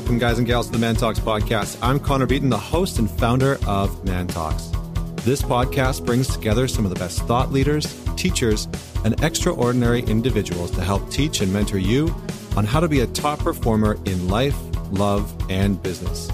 Welcome, guys and gals, to the Man Talks podcast. I'm Connor Beaton, the host and founder of Man Talks. This podcast brings together some of the best thought leaders, teachers, and extraordinary individuals to help teach and mentor you on how to be a top performer in life, love, and business.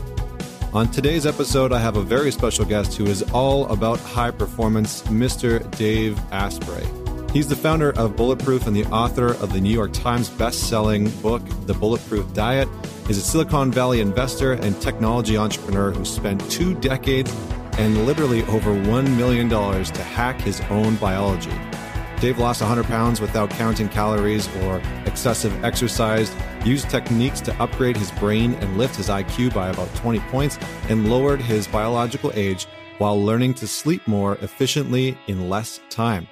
On today's episode, I have a very special guest who is all about high performance, Mr. Dave Asprey. He's the founder of Bulletproof and the author of the New York Times best-selling book, The Bulletproof Diet. He's a Silicon Valley investor and technology entrepreneur who spent two decades and literally over $1 million to hack his own biology. Dave lost 100 pounds without counting calories or excessive exercise, used techniques to upgrade his brain and lift his IQ by about 20 points, and lowered his biological age while learning to sleep more efficiently in less time.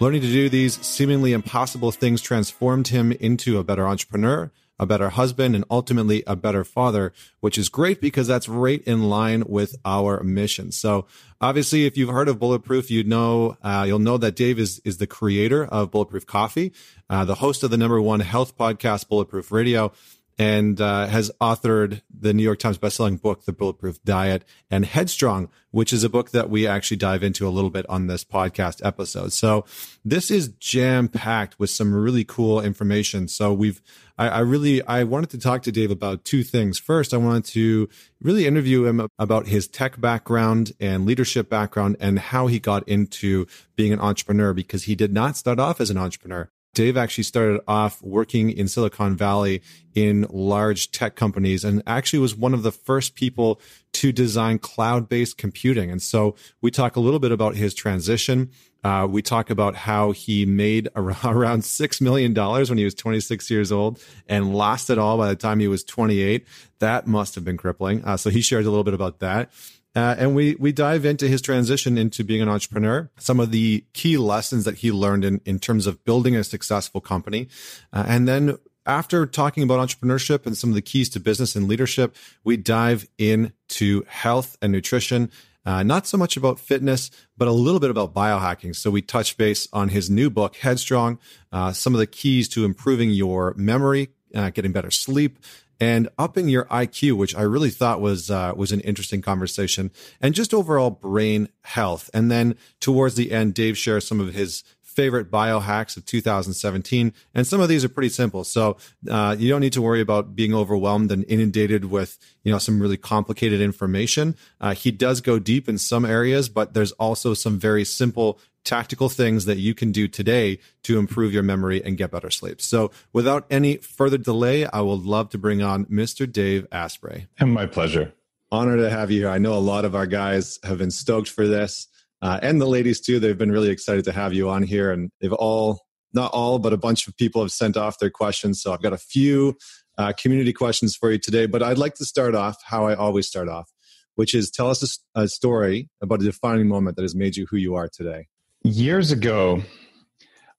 Learning to do these seemingly impossible things transformed him into a better entrepreneur, a better husband, and ultimately a better father, which is great because that's right in line with our mission. So obviously, if you've heard of Bulletproof, you know, uh, you'll know that Dave is, is the creator of Bulletproof Coffee, uh, the host of the number one health podcast, Bulletproof Radio and uh, has authored the New York Times bestselling book, The Bulletproof Diet, and Headstrong, which is a book that we actually dive into a little bit on this podcast episode. So this is jam packed with some really cool information. So we've, I, I, really, I wanted to talk to Dave about two things. First, I wanted to really interview him about his tech background and leadership background and how he got into being an entrepreneur because he did not start off as an entrepreneur. Dave actually started off working in Silicon Valley in large tech companies and actually was one of the first people to design cloud based computing. And so we talk a little bit about his transition. Uh, we talk about how he made around $6 million when he was 26 years old and lost it all by the time he was 28. That must have been crippling. Uh, so he shares a little bit about that. Uh, and we we dive into his transition into being an entrepreneur, some of the key lessons that he learned in in terms of building a successful company, uh, and then after talking about entrepreneurship and some of the keys to business and leadership, we dive into health and nutrition. Uh, not so much about fitness, but a little bit about biohacking. So we touch base on his new book, Headstrong, uh, some of the keys to improving your memory, uh, getting better sleep, and upping your IQ, which I really thought was uh, was an interesting conversation, and just overall brain health. And then towards the end, Dave shares some of his favorite biohacks of 2017, and some of these are pretty simple. So uh, you don't need to worry about being overwhelmed and inundated with you know some really complicated information. Uh, he does go deep in some areas, but there's also some very simple tactical things that you can do today to improve your memory and get better sleep. So without any further delay, I would love to bring on Mr. Dave Asprey. And my pleasure. Honor to have you here. I know a lot of our guys have been stoked for this. Uh, and the ladies too. They've been really excited to have you on here, and they've all, not all, but a bunch of people have sent off their questions. So I've got a few uh, community questions for you today. But I'd like to start off how I always start off, which is tell us a, a story about a defining moment that has made you who you are today. Years ago,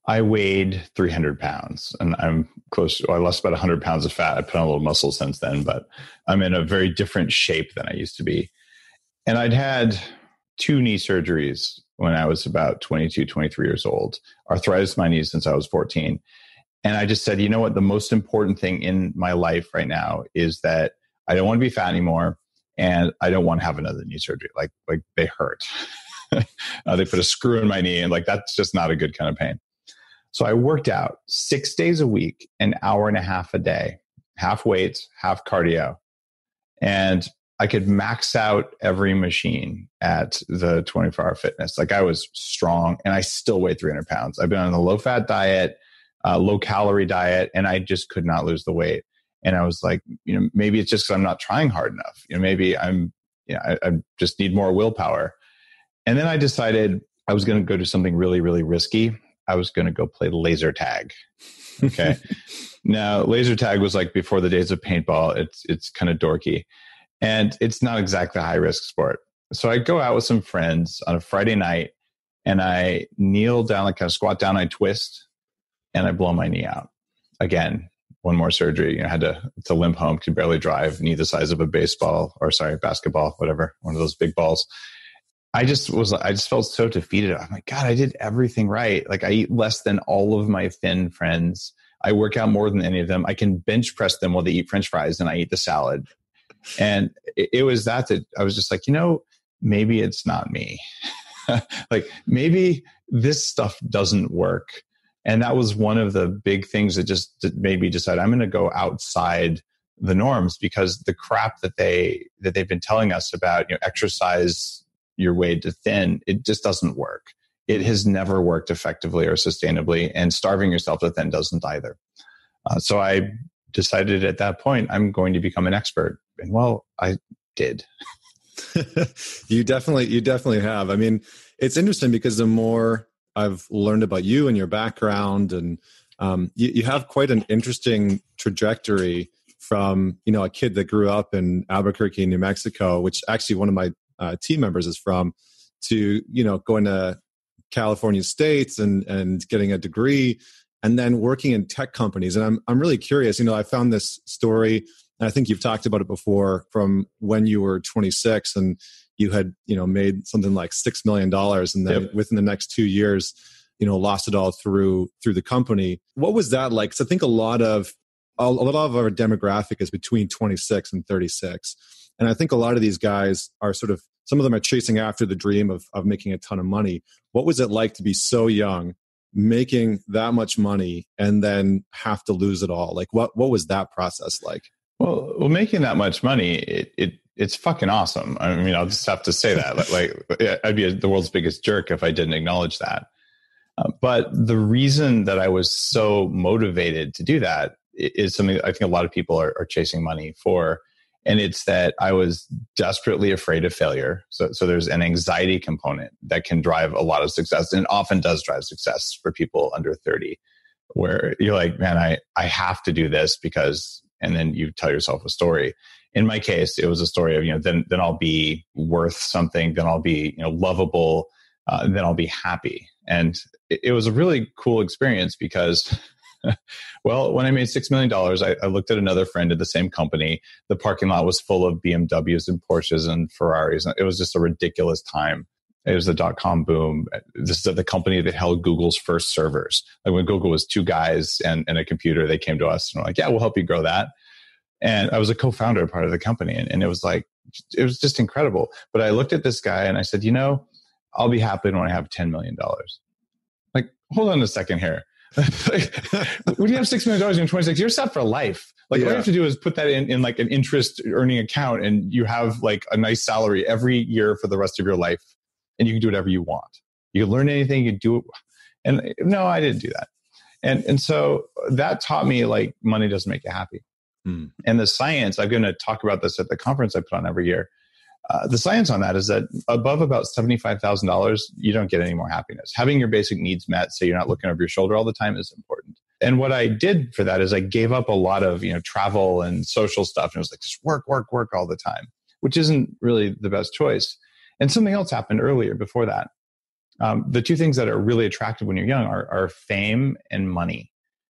I weighed 300 pounds and I'm close. Well, I lost about 100 pounds of fat. I put on a little muscle since then, but I'm in a very different shape than I used to be. And I'd had two knee surgeries when I was about 22, 23 years old, arthritis in my knees since I was 14. And I just said, you know what? The most important thing in my life right now is that I don't want to be fat anymore and I don't want to have another knee surgery. Like, like they hurt. uh, they put a screw in my knee, and like that's just not a good kind of pain. So I worked out six days a week, an hour and a half a day, half weights, half cardio. And I could max out every machine at the 24 hour fitness. Like I was strong and I still weigh 300 pounds. I've been on a low fat diet, uh, low calorie diet, and I just could not lose the weight. And I was like, you know, maybe it's just because I'm not trying hard enough. You know, maybe I'm, you know, I, I just need more willpower. And then I decided I was going to go do something really, really risky. I was going to go play laser tag. Okay. now, laser tag was like before the days of paintball. It's it's kind of dorky, and it's not exactly a high risk sport. So I go out with some friends on a Friday night, and I kneel down, like of squat down, I twist, and I blow my knee out. Again, one more surgery. You know, I had to to limp home, could barely drive, knee the size of a baseball or sorry, basketball, whatever, one of those big balls. I just was, I just felt so defeated. I'm like, God, I did everything right. Like I eat less than all of my thin friends. I work out more than any of them. I can bench press them while they eat French fries and I eat the salad. And it, it was that that I was just like, you know, maybe it's not me. like maybe this stuff doesn't work. And that was one of the big things that just made me decide I'm going to go outside the norms because the crap that they that they've been telling us about you know exercise your way to thin it just doesn't work it has never worked effectively or sustainably and starving yourself to thin doesn't either uh, so i decided at that point i'm going to become an expert and well i did you definitely you definitely have i mean it's interesting because the more i've learned about you and your background and um, you, you have quite an interesting trajectory from you know a kid that grew up in Albuquerque, New Mexico, which actually one of my uh, team members is from, to you know going to California States and and getting a degree, and then working in tech companies. And I'm I'm really curious. You know, I found this story, I think you've talked about it before from when you were 26 and you had you know made something like six million dollars, and then yep. within the next two years you know lost it all through through the company. What was that like? Because i think a lot of a lot of our demographic is between 26 and 36 and i think a lot of these guys are sort of some of them are chasing after the dream of, of making a ton of money. What was it like to be so young making that much money and then have to lose it all? Like what what was that process like well well making that much money it, it it's fucking awesome i mean i'll just have to say that like i'd be the world's biggest jerk if i didn't acknowledge that uh, but the reason that i was so motivated to do that is something I think a lot of people are, are, chasing money for. And it's that I was desperately afraid of failure. So, so there's an anxiety component that can drive a lot of success and often does drive success for people under 30, where you're like, man, I, I have to do this because, and then you tell yourself a story. In my case, it was a story of, you know, then, then I'll be worth something, then I'll be, you know, lovable, uh, then I'll be happy. And it, it was a really cool experience because well, when I made $6 million, I, I, looked at another friend at the same company. The parking lot was full of BMWs and Porsches and Ferraris. It was just a ridiculous time. It was the dot com boom. This is the company that held Google's first servers. Like when Google was two guys and, and a computer, they came to us and were like, yeah, we'll help you grow that. And I was a co founder part of the company. And, and it was like, it was just incredible. But I looked at this guy and I said, you know, I'll be happy when I have $10 million. Like, hold on a second here like, when you have six million dollars in 26, you're set for life. Like yeah. all you have to do is put that in, in like an interest earning account and you have like a nice salary every year for the rest of your life. And you can do whatever you want. You can learn anything, you can do it. And no, I didn't do that. And and so that taught me like money doesn't make you happy. Hmm. And the science, I'm going to talk about this at the conference I put on every year. Uh, the science on that is that above about $75,000, you don't get any more happiness. Having your basic needs met so you're not looking over your shoulder all the time is important. And what I did for that is I gave up a lot of, you know, travel and social stuff and it was like just work, work, work all the time, which isn't really the best choice. And something else happened earlier before that. Um, the two things that are really attractive when you're young are, are fame and money,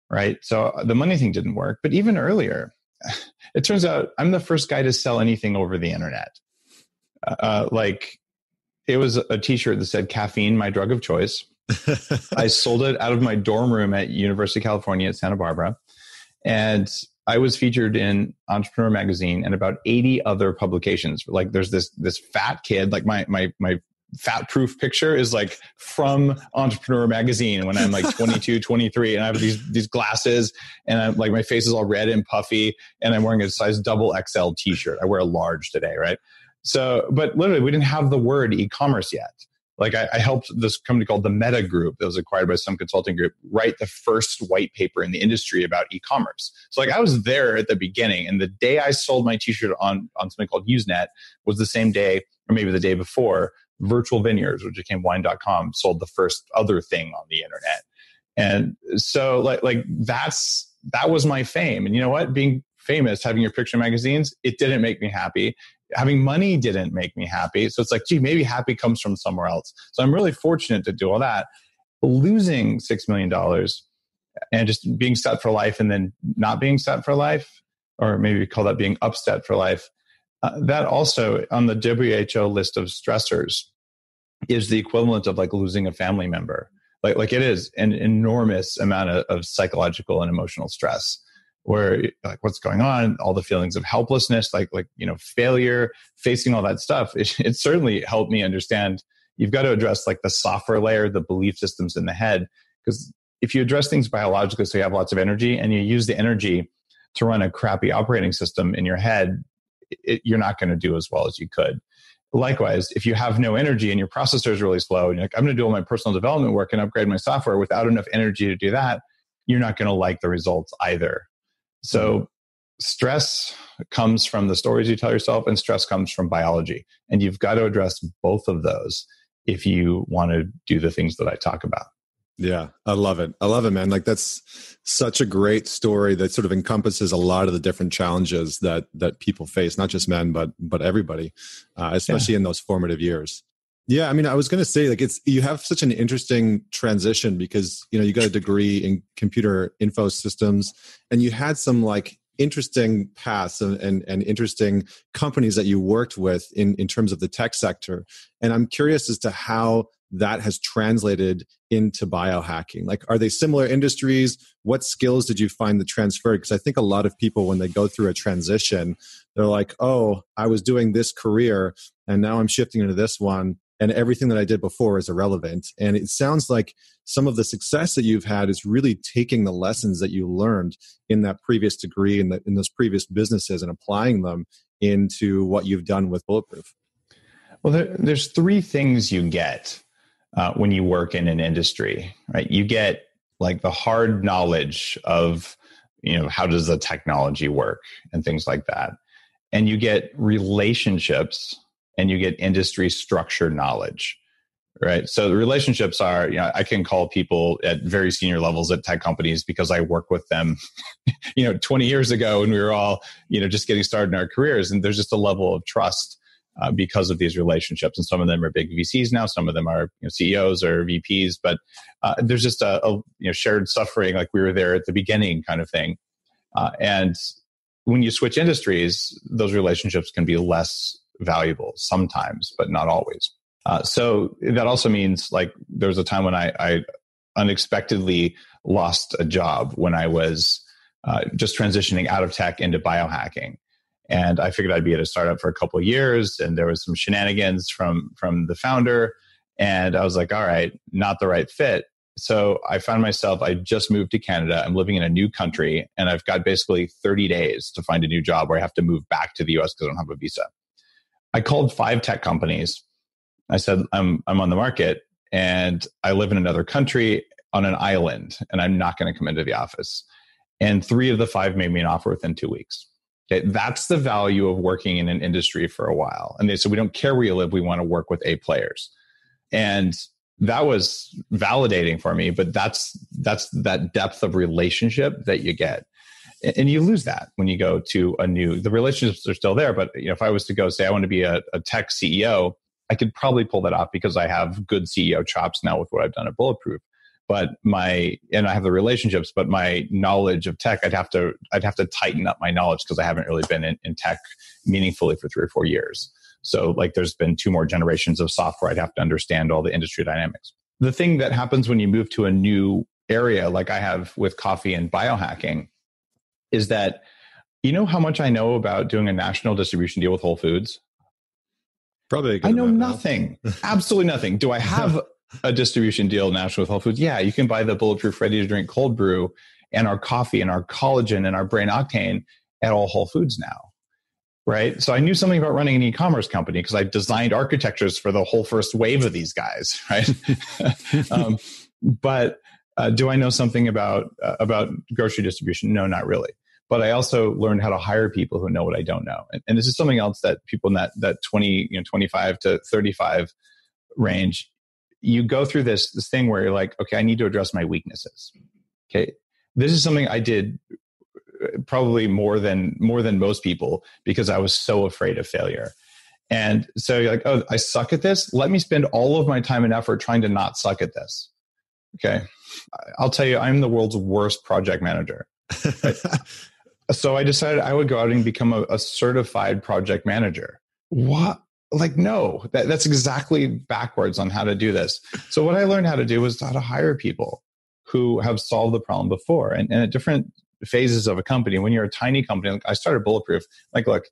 right? So uh, the money thing didn't work. But even earlier, it turns out I'm the first guy to sell anything over the internet uh, like it was a t-shirt that said caffeine my drug of choice i sold it out of my dorm room at university of california at santa barbara and i was featured in entrepreneur magazine and about 80 other publications. Like there's this this fat kid like my my my fat proof picture is like from entrepreneur magazine when i'm like 22 23 and i have these these glasses and i'm like my face is all red and puffy and i'm wearing a size double xl t-shirt. I wear a large today right? So, but literally, we didn't have the word e-commerce yet. Like I, I, helped this company called the Meta Group that was acquired by some consulting group write the first white paper in the industry about e-commerce. So like I was there at the beginning, and the day I sold my T-shirt on on something called Usenet was the same day, or maybe the day before, Virtual Vineyards, which became Wine.com, sold the first other thing on the internet. And so like like that's that was my fame. And you know what? Being famous, having your picture in magazines, it didn't make me happy having money didn't make me happy. So it's like, gee, maybe happy comes from somewhere else. So I'm really fortunate to do all that. Losing $6 million and just being set for life and then not being set for life, or maybe call that being upset for life, uh, that also on the WHO list of stressors is the equivalent of like losing a family member. like like it is an enormous amount of, of psychological and emotional stress where like what's going on all the feelings of helplessness like like you know failure facing all that stuff it, it certainly helped me understand you've got to address like the software layer the belief systems in the head because if you address things biologically so you have lots of energy and you use the energy to run a crappy operating system in your head it, you're not going to do as well as you could. Likewise if you have no energy and your processor is really slow and you're like i'm going to do all my personal development work and upgrade my software without enough energy to do that you're not going to like the results either so stress comes from the stories you tell yourself and stress comes from biology and you've got to address both of those if you want to do the things that i talk about yeah, I love it. I love it, man. Like that's such a great story that sort of encompasses a lot of the different challenges that that people face, not just men, but but everybody, uh, especially yeah. in those formative years. Yeah, I mean, I was going to say like it's you have such an interesting transition because you know you got a degree in computer info systems, and you had some like interesting paths and, and, and, interesting companies that you worked with in, in terms of the tech sector. And I'm curious as to how that has translated into biohacking? Like, are they similar industries? What skills did you find that transferred? Because I think a lot of people, when they go through a transition, they're like, oh, I was doing this career and now I'm shifting into this one. And everything that I did before is irrelevant. And it sounds like some of the success that you've had is really taking the lessons that you learned in that previous degree and in those previous businesses and applying them into what you've done with Bulletproof. Well, there, there's three things you get uh, when you work in an industry, right? You get like the hard knowledge of, you know, how does the technology work and things like that. And you get relationships and you get industry structure knowledge, right? So the relationships are, you know, I can call people at very senior levels at tech companies because I work with them, you know, 20 years ago when we were all, you know, just getting started in our careers. And there's just a level of trust uh, because of these relationships. And some of them are big VCs now, some of them are you know, CEOs or VPs, but uh, there's just a, a, you know shared suffering, like we were there at the beginning, kind of thing. Uh, and when you switch industries, those relationships can be less valuable sometimes, but not always. Uh, so that also means like there was a time when I, I unexpectedly lost a job when I was uh, just transitioning out of tech into biohacking and I figured I'd be at a startup for a couple years, and there was some shenanigans from from the founder, and I was like, all right, not the right fit. So I found myself, I just moved to Canada. I'm living in a new country, and I've got basically 30 days to find a new job where I have to move back to the US because I don't have a visa. I called five tech companies. I said, I'm, I'm on the market and I live in another country on an island, and I'm not going to come into the office. And three of the five made me an offer within two weeks. Okay, that's the value of working in an industry for a while. And they said, we don't care where you live, we want to work with A players. And that was validating for me, but that's that's that depth of relationship that you get. And you lose that when you go to a new the relationships are still there, but you know, if I was to go say I want to be a, a tech CEO, I could probably pull that off because I have good CEO chops now with what I've done at Bulletproof but my and I have the relationships, but my knowledge of tech, I'd have to I'd have to tighten up my knowledge because I haven't really been in, in tech meaningfully for three or four years. So like there's been two more generations of software. I'd have to understand all the industry dynamics. The thing that happens when you move to a new area, like I have with coffee and biohacking, is that you know how much I know about doing a national distribution deal with Whole Foods? Probably. I know nothing. Absolutely nothing. Do I have a distribution deal national with Whole Foods, yeah, you can buy the bulletproof ready to drink cold brew and our coffee and our collagen and our brain octane at all Whole Foods now. Right. So I knew something about running an e commerce company because I designed architectures for the whole first wave of these guys. Right. um, but uh, do I know something about uh, about grocery distribution? No, not really. But I also learned how to hire people who know what I don't know, and, and this is something else that people in that that twenty, you know, twenty five to thirty five range you go through this this thing where you're like, okay, I need to address my weaknesses. Okay, this is something I did uh, probably more than more than most people because I was so afraid of failure. And so you're like, oh, I suck at this. Let me spend all of my time and effort trying to not suck at this. Okay. I'll tell you, I'm the world's worst project manager. so I decided I would go out and become a, a certified project manager. What? like no that, that's exactly backwards on how to do this so what i learned how to do was how to hire people who have solved the problem before and, and at different phases of a company when you're a tiny company like i started bulletproof like look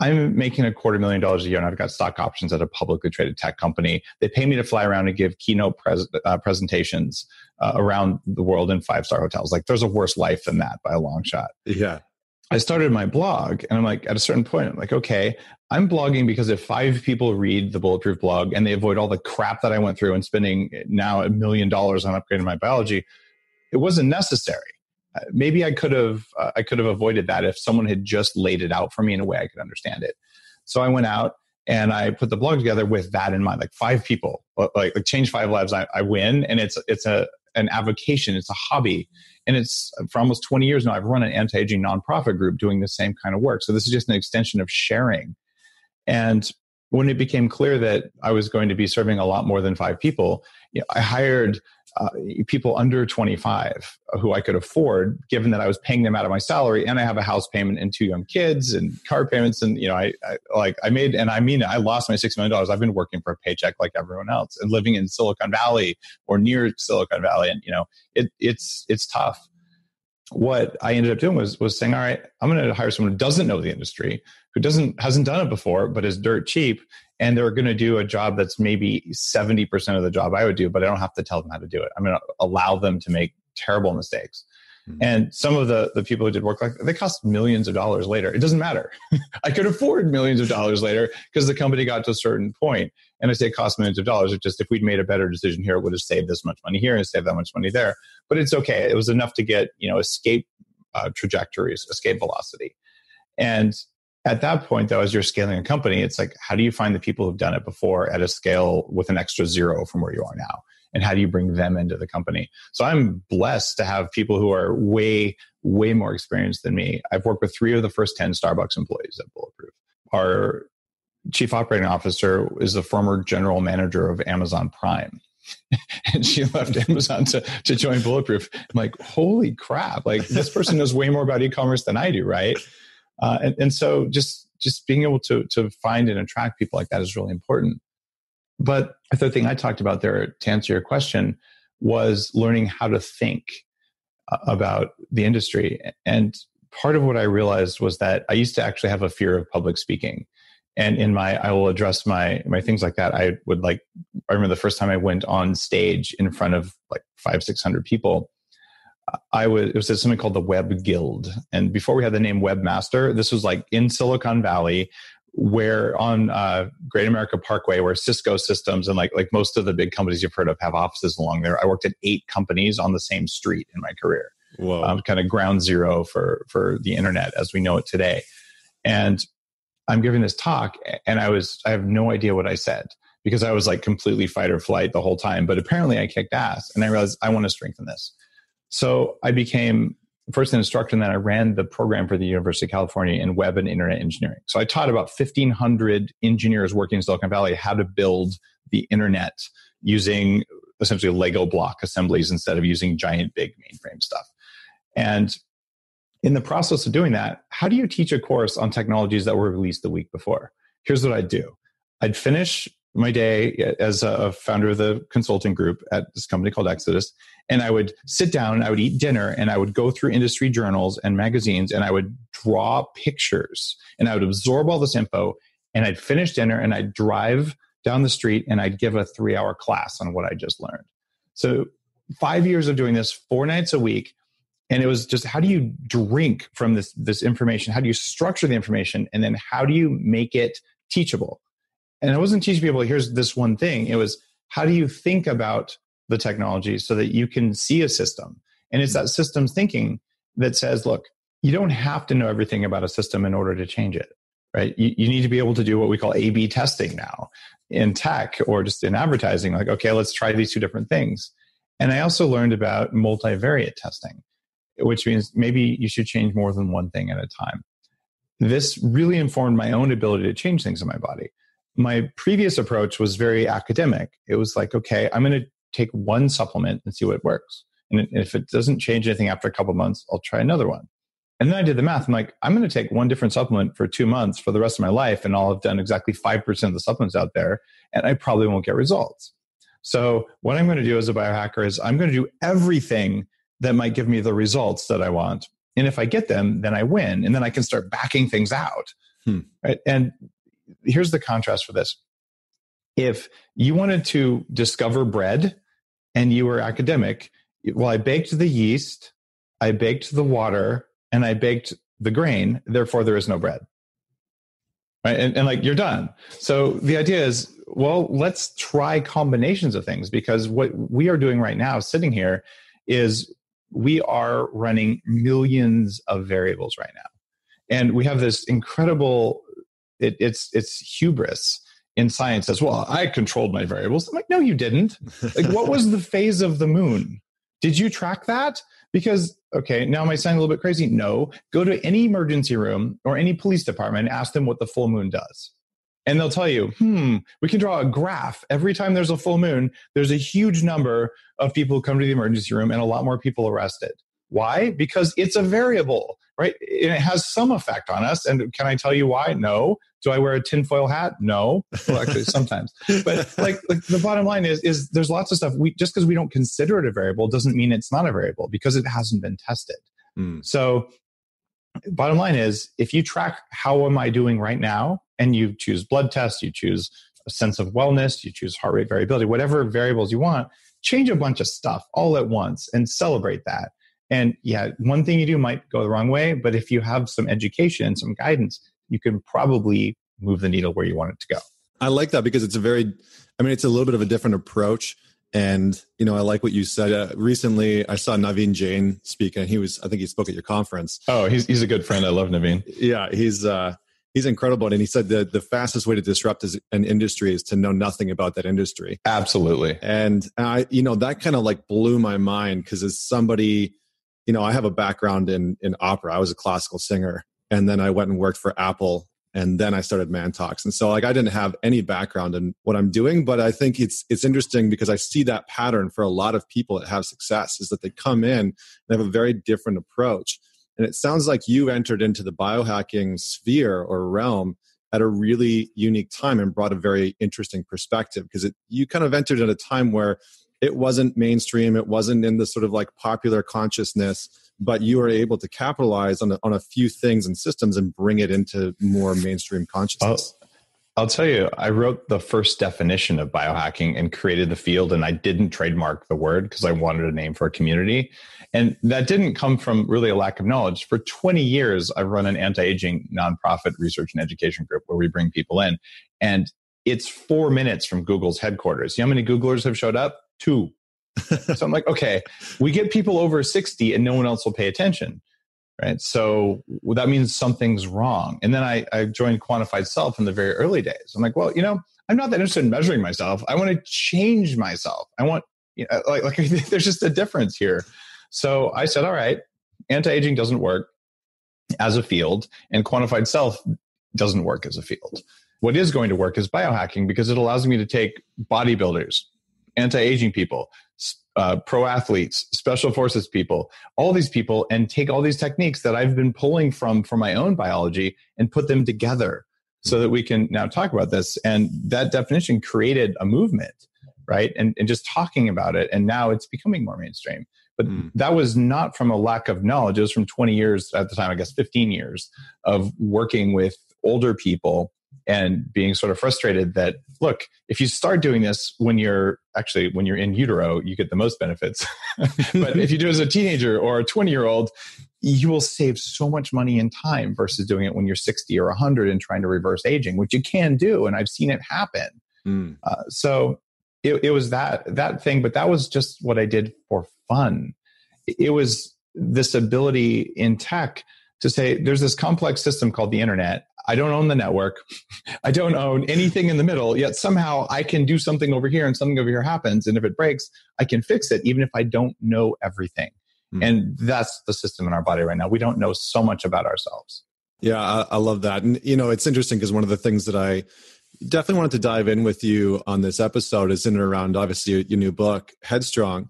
i'm making a quarter million dollars a year and i've got stock options at a publicly traded tech company. They pay me to fly around and give keynote pres- uh, presentations uh, around the world in five star hotels. Like there's a worse life than that by a long shot. Yeah. I started my blog and I'm like, at a certain point, I'm like, okay, I'm blogging because if five people read the Bulletproof blog and they avoid all the crap that I went through and spending now a million dollars on upgrading my biology, it wasn't necessary. Uh, maybe I could have uh, I could have avoided that if someone had just laid it out for me in a way I could understand it. So I went out and I put the blog together with that in mind. Like five people, like, like change five lives, I, I win, and it's it's a an avocation, it's a hobby, and it's for almost 20 years now. I've run an anti-aging nonprofit group doing the same kind of work. So this is just an extension of sharing. And when it became clear that I was going to be serving a lot more than five people, you know, I hired uh, people under 25 who I could afford, given that I was paying them out of my salary, and I have a house payment and two young kids and car payments, and you know, I, I like I made, and I mean, I lost my six million dollars. I've been working for a paycheck like everyone else, and living in Silicon Valley or near Silicon Valley, and you know, it, it's it's tough. What I ended up doing was was saying, all right, I'm going to hire someone who doesn't know the industry, who doesn't hasn't done it before, but is dirt cheap, and they're going to do a job that's maybe 70% of the job I would do, but I don't have to tell them how to do it. I'm going to allow them to make terrible mistakes. Mm-hmm. And some of the, the people who did work like they cost millions of dollars later. It doesn't matter. I could afford millions of dollars later because the company got to a certain point. And I say it cost millions of dollars. It's just if we'd made a better decision here, it would have saved this much money here and saved that much money there. But it's okay. It was enough to get, you know, escape uh, trajectories, escape velocity. And at that point though as you're scaling a company it's like how do you find the people who've done it before at a scale with an extra zero from where you are now and how do you bring them into the company so i'm blessed to have people who are way way more experienced than me i've worked with three of the first 10 starbucks employees at bulletproof our chief operating officer is the former general manager of amazon prime and she left Amazon to, to join Bulletproof. I'm like, holy crap! Like this person knows way more about e-commerce than I do, right? Uh, and, and so just just being able to to find and attract people like that is really important. But the third thing I talked about there to answer your question was learning how to think uh, about the industry. And part of what I realized was that I used to actually have a fear of public speaking. And in my, I will address my my things like that. I would like. I remember the first time I went on stage in front of like five, six hundred people. I was it was something called the Web Guild, and before we had the name Webmaster, this was like in Silicon Valley, where on uh, Great America Parkway, where Cisco Systems and like like most of the big companies you've heard of have offices along there. I worked at eight companies on the same street in my career. Whoa. Um, kind of ground zero for for the internet as we know it today. And I'm giving this talk, and I was I have no idea what I said because I was like completely fight or flight the whole time. But apparently, I kicked ass, and I realized I want to strengthen this. So I became first an instructor and then I ran the program for the University of California in web and internet engineering. So I taught about 1,500 engineers working in Silicon Valley how to build the internet using essentially Lego block assemblies instead of using giant big mainframe stuff. And in the process of doing that, how do you teach a course on technologies that were released the week before? Here's what I'd do. I'd finish my day as a founder of the consulting group at this company called Exodus. And I would sit down, I would eat dinner, and I would go through industry journals and magazines, and I would draw pictures, and I would absorb all this info, and I'd finish dinner, and I'd drive down the street, and I'd give a three hour class on what I just learned. So, five years of doing this, four nights a week. And it was just how do you drink from this, this information? How do you structure the information? And then how do you make it teachable? And I wasn't teaching people, here's this one thing. It was, how do you think about the technology so that you can see a system? And it's that mm-hmm. systems thinking that says, look, you don't have to know everything about a system in order to change it, right? You, you need to be able to do what we call A B testing now in tech or just in advertising. Like, okay, let's try these two different things. And I also learned about multivariate testing, which means maybe you should change more than one thing at a time. This really informed my own ability to change things in my body my previous approach was very academic. It was like, okay, I'm going to take one supplement and see what works. And if it doesn't change anything after a couple months, I'll try another one. And then I did the math. I'm like, I'm going to take one different supplement for two months for the rest of my life, and I'll have done exactly 5% of the supplements out there, and I probably won't get results. So, what I'm going to do as a biohacker is I'm going to do everything that might give me the results that I want. And if I get them, then I win. And then I can start backing things out. Hmm. Right. And here's the contrast for this if you wanted to discover bread and you were academic, well, I baked the yeast, I baked the water, and I baked the grain, therefore there is no bread. Right? And, and like you're done. So the idea is, well, let's try combinations of things because what we are doing right now, sitting here, is we are running millions of variables right now. And we have this incredible, it, it's it's hubris in science as well. I controlled my variables. I'm like, no, you didn't. Like, what was the phase of the moon? Did you track that? Because, okay, now am I sounding a little bit crazy? No. Go to any emergency room or any police department and ask them what the full moon does. And they'll tell you, hmm, we can draw a graph. Every time there's a full moon, there's a huge number of people who come to the emergency room and a lot more people arrested. Why? Because it's a variable, right? And it has some effect on us. And can I tell you why? No. Do I wear a tinfoil hat? No. Well, actually, sometimes. But like, like the bottom line is, is there's lots of stuff. We just because we don't consider it a variable doesn't mean it's not a variable because it hasn't been tested. Mm. So, bottom line is, if you track how am I doing right now, and you choose blood tests, you choose a sense of wellness, you choose heart rate variability, whatever variables you want, change a bunch of stuff all at once and celebrate that. And yeah, one thing you do might go the wrong way, but if you have some education, and some guidance, you can probably move the needle where you want it to go. I like that because it's a very, I mean, it's a little bit of a different approach. And, you know, I like what you said. Uh, recently, I saw Naveen Jain speak, and he was, I think he spoke at your conference. Oh, he's, he's a good friend. I love Naveen. yeah, he's, uh, he's incredible. And he said that the fastest way to disrupt an industry is to know nothing about that industry. Absolutely. And I, you know, that kind of like blew my mind because as somebody, you know, I have a background in in opera. I was a classical singer, and then I went and worked for Apple, and then I started Man Talks. And so, like, I didn't have any background in what I'm doing, but I think it's it's interesting because I see that pattern for a lot of people that have success is that they come in and have a very different approach. And it sounds like you entered into the biohacking sphere or realm at a really unique time and brought a very interesting perspective because you kind of entered at a time where it wasn't mainstream it wasn't in the sort of like popular consciousness but you were able to capitalize on a, on a few things and systems and bring it into more mainstream consciousness I'll, I'll tell you i wrote the first definition of biohacking and created the field and i didn't trademark the word because i wanted a name for a community and that didn't come from really a lack of knowledge for 20 years i've run an anti-aging nonprofit research and education group where we bring people in and it's four minutes from Google's headquarters. You know how many Googlers have showed up? Two. so I'm like, okay, we get people over 60 and no one else will pay attention. Right. So that means something's wrong. And then I, I joined Quantified Self in the very early days. I'm like, well, you know, I'm not that interested in measuring myself. I want to change myself. I want, you know, like, like there's just a difference here. So I said, all right, anti aging doesn't work as a field, and quantified self doesn't work as a field. What is going to work is biohacking because it allows me to take bodybuilders, anti-aging people uh, pro athletes special forces people all these people and take all these techniques that i've been pulling from from my own biology and put them together so that we can now talk about this. And that definition created a movement right? And, and just talking about it and now it's becoming more mainstream. But mm. that was not from a lack of knowledge. It was from 20 years at the time i guess 15 years of working with older people and being sort of frustrated that look if you start doing this when you're actually when you're in utero you get the most benefits. But if you do it as a teenager or a 20 year old you will save so much money and time versus doing it when you're 60 or 100 and trying to reverse aging which you can do and i've seen it happen. Mm. uh, so it, it was that that thing but that was just what i did for fun. It was this ability in tech to say there's this complex system called the internet I don't own the network. I don't own anything in the middle, yet somehow I can do something over here and something over here happens. And if it breaks, I can fix it, even if I don't know everything. Mm. And that's the system in our body right now. We don't know so much about ourselves. Yeah, I, I love that. And, you know, it's interesting because one of the things that I definitely wanted to dive in with you on this episode is in and around, obviously, your new book, Headstrong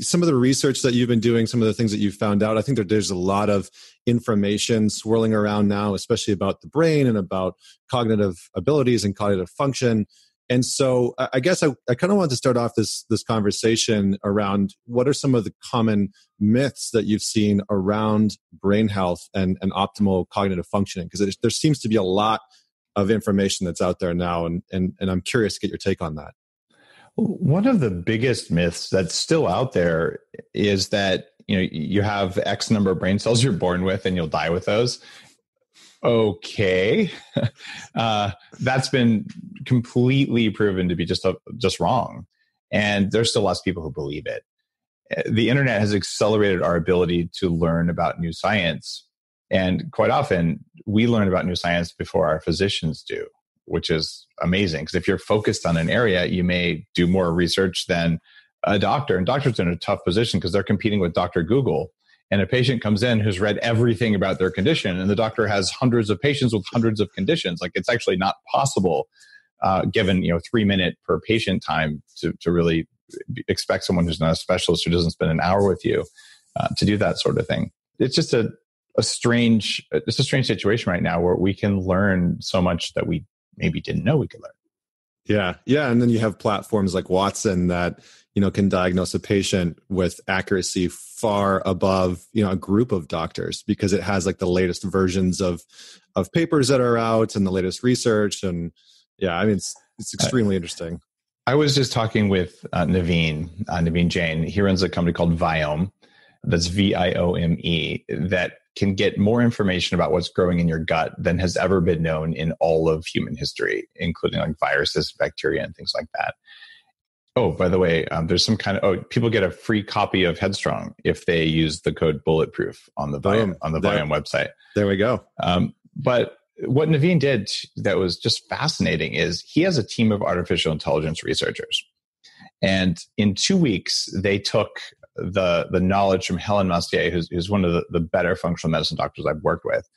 some of the research that you've been doing, some of the things that you've found out, I think that there's a lot of information swirling around now, especially about the brain and about cognitive abilities and cognitive function. And so I guess I, I kind of want to start off this this conversation around what are some of the common myths that you've seen around brain health and, and optimal cognitive functioning? Because there seems to be a lot of information that's out there now, and, and, and I'm curious to get your take on that. One of the biggest myths that's still out there is that you know you have X number of brain cells you're born with, and you'll die with those. Okay, uh, that's been completely proven to be just a, just wrong, and there's still lots of people who believe it. The internet has accelerated our ability to learn about new science, and quite often we learn about new science before our physicians do which is amazing because if you're focused on an area, you may do more research than a doctor. And doctors are in a tough position because they're competing with Dr. Google. And a patient comes in who's read everything about their condition, and the doctor has hundreds of patients with hundreds of conditions. Like it's actually not possible, uh, given you know three minute per patient time, to to really expect someone who's not a specialist who doesn't spend an hour with you uh, to do that sort of thing. It's just a a strange it's a strange situation right now where we can learn so much that we maybe didn't know we could learn. Yeah. Yeah. And then you have platforms like Watson that, you know, can diagnose a patient with accuracy far above, you know, a group of doctors because it has like the latest versions of of papers that are out and the latest research. And yeah, I mean it's it's extremely interesting. I was just talking with uh, Naveen, uh, Naveen Jain. He runs a company called Viome. That's V I O M E that can get more information about what's growing in your gut than has ever been known in all of human history, including like viruses, bacteria, and things like that. Oh, by the way, um, there's some kind of oh, people get a free copy of Headstrong if they use the code Bulletproof on the Viome, on the Viome website. There we go. Um, but what Naveen did that was just fascinating is he has a team of artificial intelligence researchers. And in two weeks, they took the the knowledge from Helen Messier, who's, who's one of the, the better functional medicine doctors I've worked with.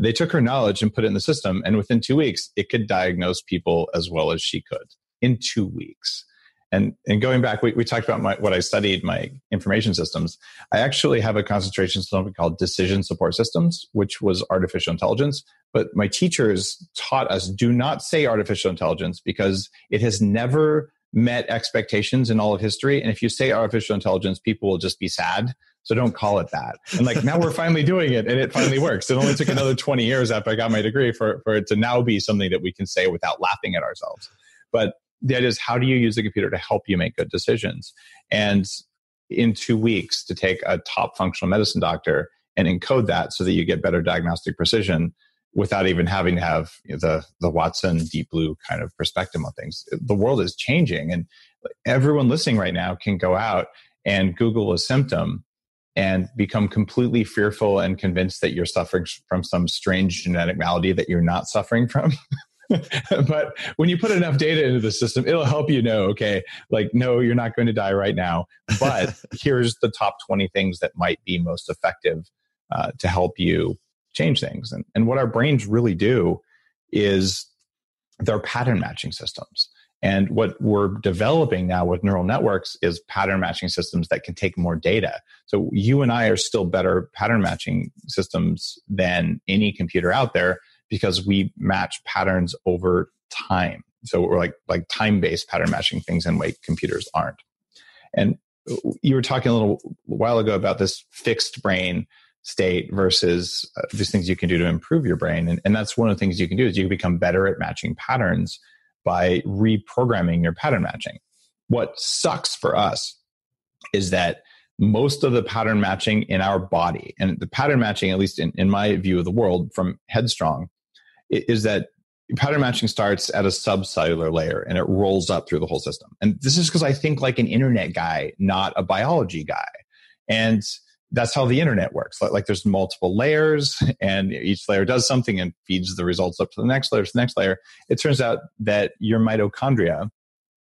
They took her knowledge and put it in the system, and within two weeks, it could diagnose people as well as she could in two weeks. And and going back, we, we talked about my, what I studied, my information systems. I actually have a concentration in something called decision support systems, which was artificial intelligence. But my teachers taught us do not say artificial intelligence because it has never met expectations in all of history. And if you say artificial intelligence, people will just be sad. So don't call it that. And like now we're finally doing it and it finally works. It only took another 20 years after I got my degree for, for it to now be something that we can say without laughing at ourselves. But the idea is how do you use the computer to help you make good decisions? And in two weeks to take a top functional medicine doctor and encode that so that you get better diagnostic precision without even having to have you know, the the Watson Deep Blue kind of perspective on things. The world is changing, and everyone listening right now can go out and Google a symptom and become completely fearful and convinced that you're suffering from some strange genetic malady that you're not suffering from. but when you put enough data into the system, it'll help you know, okay, like, no, you're not going to die right now. But here's the top 20 things that might be most effective uh, to help you change things. And, and what our brains really do is they're pattern matching systems. And what we're developing now with neural networks is pattern matching systems that can take more data. So you and I are still better pattern matching systems than any computer out there because we match patterns over time. So we're like like time based pattern matching things in way computers aren't. And you were talking a little while ago about this fixed brain state versus uh, these things you can do to improve your brain. And, and that's one of the things you can do is you can become better at matching patterns by reprogramming your pattern matching. What sucks for us is that most of the pattern matching in our body and the pattern matching at least in, in my view of the world from headstrong is that pattern matching starts at a subcellular layer and it rolls up through the whole system. And this is because i think like an internet guy not a biology guy. And that's how the internet works. Like, like, there's multiple layers and each layer does something and feeds the results up to the next layer, to the next layer. It turns out that your mitochondria,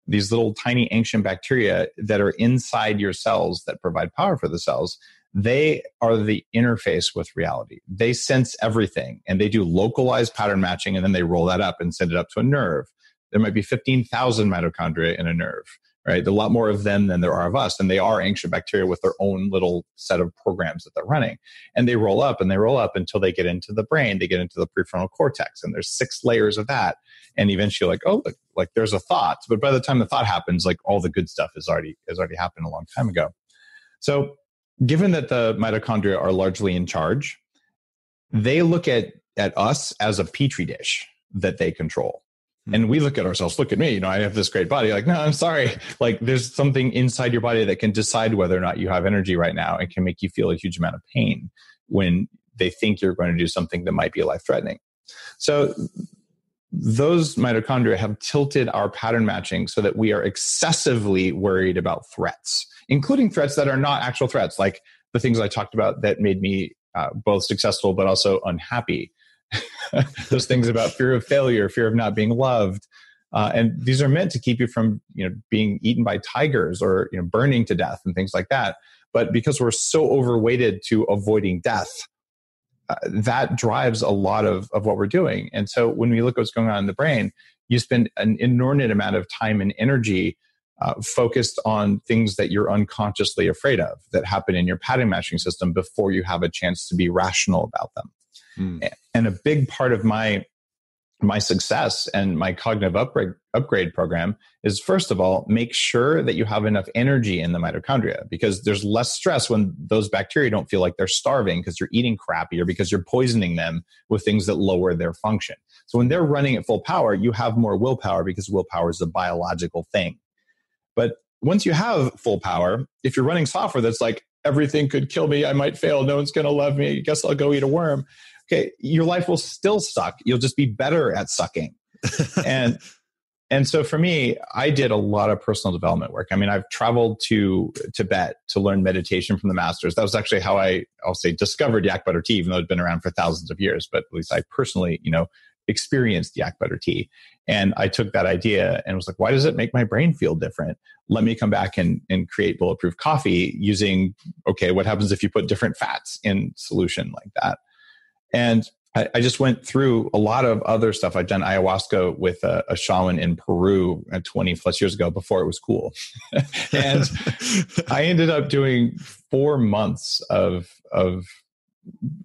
these little tiny ancient bacteria that are inside your cells that provide power for the cells, they are the interface with reality. They sense everything and they do localized pattern matching and then they roll that up and send it up to a nerve. There might be 15,000 mitochondria in a nerve right? A lot more of them than there are of us. And they are ancient bacteria with their own little set of programs that they're running. And they roll up and they roll up until they get into the brain, they get into the prefrontal cortex. And there's six layers of that. And eventually like, oh, look, like there's a thought. But by the time the thought happens, like all the good stuff is already has already happened a long time ago. So given that the mitochondria are largely in charge, they look at at us as a petri dish that they control. Hmm. And we look at ourselves, look at me, you know, I have this great body. Like, no, I'm sorry. Like, there's something inside your body that can decide whether or not you have energy right now and can make you feel a huge amount of pain when they think you're going to do something that might be life threatening. So, those mitochondria have tilted our pattern matching so that we are excessively worried about threats, including threats that are not actual threats, like the things I talked about that made me uh, both successful but also unhappy. Those things about fear of failure, fear of not being loved, uh, and these are meant to keep you from you know being eaten by tigers or you know burning to death and things like that. But because we're so overweighted to avoiding death, uh, that drives a lot of, of what we're doing. And so when we look at what's going on in the brain, you spend an inordinate amount of time and energy uh, focused on things that you're unconsciously afraid of that happen in your pattern matching system before you have a chance to be rational about them. Mm. And a big part of my my success and my cognitive upgrade upgrade program is first of all make sure that you have enough energy in the mitochondria because there's less stress when those bacteria don't feel like they're starving because you're eating crappy or because you're poisoning them with things that lower their function. So when they're running at full power, you have more willpower because willpower is a biological thing. But once you have full power, if you're running software that's like, everything could kill me, I might fail, no one's going to love me, I guess I'll go eat a worm. Okay, your life will still suck. You'll just be better at sucking. and and so for me, I did a lot of personal development work. I mean, I've traveled to Tibet to learn meditation from the masters. That was actually how I, I'll say, discovered yak butter tea, even though it'd been around for thousands of years. But at least I personally, you know, experienced yak butter tea. And I took that idea and was like, why does it make my brain feel different? Let me come back and, and create bulletproof coffee using, okay, what happens if you put different fats in solution like that? And I, I just went through a lot of other stuff. I've done ayahuasca with a, a shaman in Peru uh, 20 plus years ago before it was cool. and I ended up doing four months of, of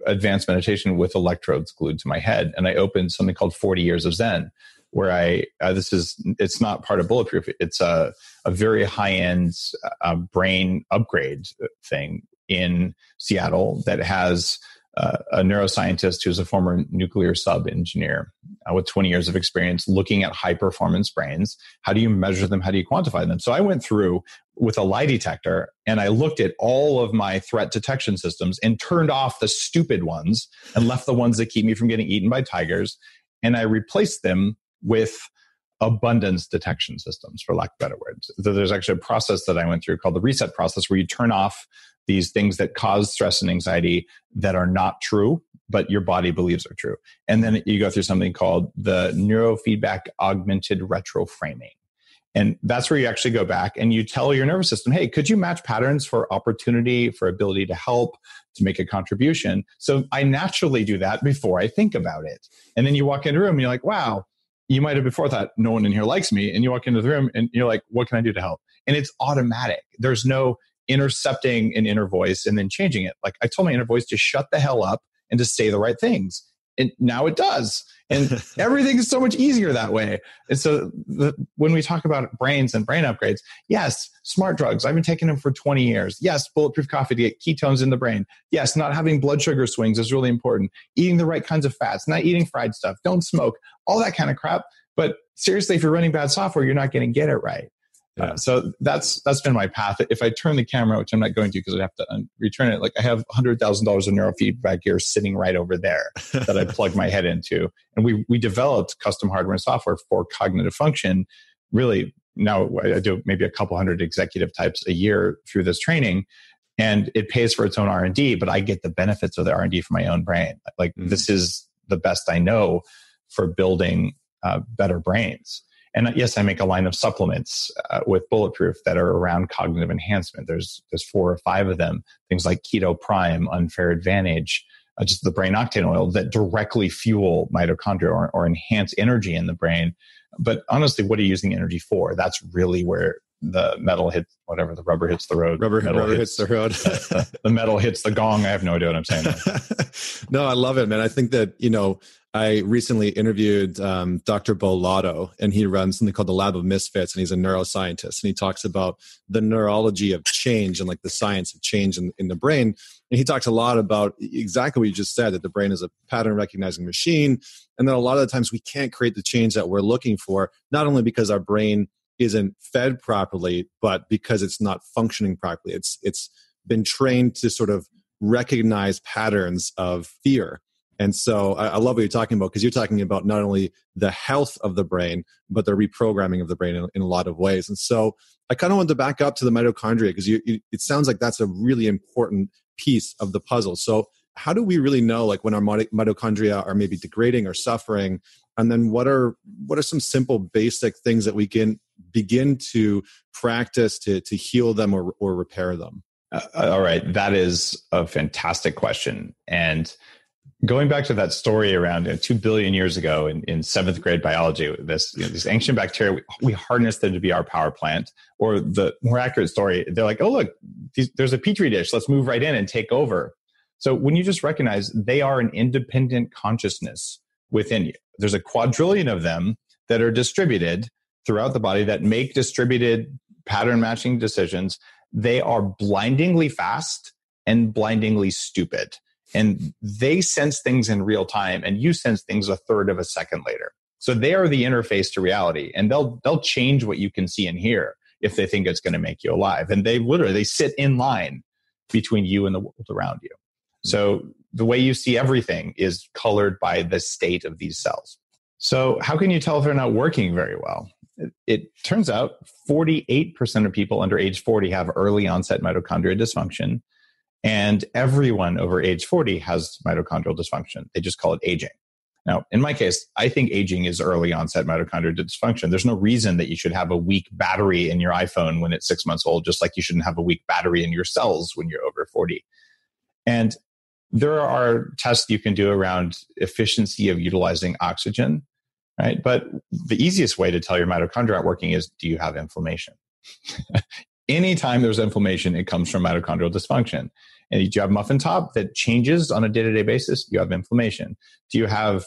advanced meditation with electrodes glued to my head. And I opened something called 40 Years of Zen, where I, uh, this is, it's not part of Bulletproof. It's a, a very high end uh, brain upgrade thing in Seattle that has uh, a neuroscientist who's a former nuclear sub engineer uh, with 20 years of experience looking at high performance brains. How do you measure them? How do you quantify them? So I went through with a lie detector and I looked at all of my threat detection systems and turned off the stupid ones and left the ones that keep me from getting eaten by tigers. And I replaced them with abundance detection systems, for lack of better words. So there's actually a process that I went through called the reset process where you turn off these things that cause stress and anxiety that are not true, but your body believes are true. And then you go through something called the neurofeedback augmented retroframing. And that's where you actually go back and you tell your nervous system, hey, could you match patterns for opportunity, for ability to help, to make a contribution? So I naturally do that before I think about it. And then you walk into a room and you're like, wow, you might have before thought, no one in here likes me. And you walk into the room and you're like, what can I do to help? And it's automatic. There's no intercepting an inner voice and then changing it. Like I told my inner voice to shut the hell up and to say the right things. And now it does. And everything is so much easier that way. And so the, when we talk about brains and brain upgrades, yes, smart drugs. I've been taking them for 20 years. Yes, bulletproof coffee to get ketones in the brain. Yes, not having blood sugar swings is really important. Eating the right kinds of fats, not eating fried stuff. Don't smoke, all that kind of crap. But seriously, if you're running bad software, you're not going to get it right. Yeah. Uh, so that's that's been my path. If I turn the camera, which I'm not going to because I'd have to un- return it, like I have hundred thousand dollars of neurofeedback gear sitting right over there that I plug my head into, and we we developed custom hardware and software for cognitive function. Really, now I do maybe a couple hundred executive types a year through this training, and it pays for its own R and D, but I get the benefits of the R and D for my own brain. Like mm-hmm. this is the best I know for building uh, better brains. And yes, I make a line of supplements uh, with Bulletproof that are around cognitive enhancement. There's there's four or five of them. Things like Keto Prime, Unfair Advantage, uh, just the brain octane oil that directly fuel mitochondria or, or enhance energy in the brain. But honestly, what are you using energy for? That's really where the metal hits whatever the rubber hits the road. Rubber, metal rubber hits, hits, the road. the, the, metal hits the gong. I have no idea what I'm saying. no, I love it, man. I think that you know I recently interviewed um, Dr. Beau Lotto, and he runs something called the Lab of Misfits, and he's a neuroscientist, and he talks about the neurology of change and like the science of change in, in the brain. And he talks a lot about exactly what you just said that the brain is a pattern recognizing machine, and that a lot of the times we can't create the change that we're looking for, not only because our brain isn't fed properly, but because it's not functioning properly. It's it's been trained to sort of recognize patterns of fear and so I, I love what you're talking about because you're talking about not only the health of the brain, but the reprogramming of the brain in, in a lot of ways. And so I kind of wanted to back up to the mitochondria because you, you, it sounds like that's a really important piece of the puzzle. So how do we really know like when our mitochondria are maybe degrading or suffering and then what are what are some simple basic things that we can begin to practice to to heal them or, or repair them uh, all right that is a fantastic question and going back to that story around you know, two billion years ago in, in seventh grade biology, this you know, these ancient bacteria, we, we harnessed them to be our power plant. Or the more accurate story, they're like, oh look, these, there's a petri dish. Let's move right in and take over. So when you just recognize they are an independent consciousness within you, there's a quadrillion of them that are distributed throughout the body that make distributed pattern matching decisions. They are blindingly fast and blindingly stupid and they sense things in real time and you sense things a third of a second later. So they are the interface to reality and they'll they'll change what you can see and hear if they think it's going to make you alive. And they literally they sit in line between you and the world around you. Hmm. So the way you see everything is colored by the state of these cells. So how can you tell if they're not working very well? It, it turns out 48% of people under age 40 have early onset mitochondrial dysfunction and everyone over age 40 has mitochondrial dysfunction. They just call it aging. Now, in my case, I think aging is early onset mitochondrial dysfunction. There's no reason that you should have a weak battery in your iPhone when it's six months old, just like you shouldn't have a weak battery in your cells when you're over 40. And there are tests you can do around efficiency of utilizing oxygen, right? But the easiest way to tell your mitochondria aren't working is do you have inflammation? anytime there's inflammation, it comes from mitochondrial dysfunction. And do you have muffin top that changes on a day to day basis? You have inflammation. Do you have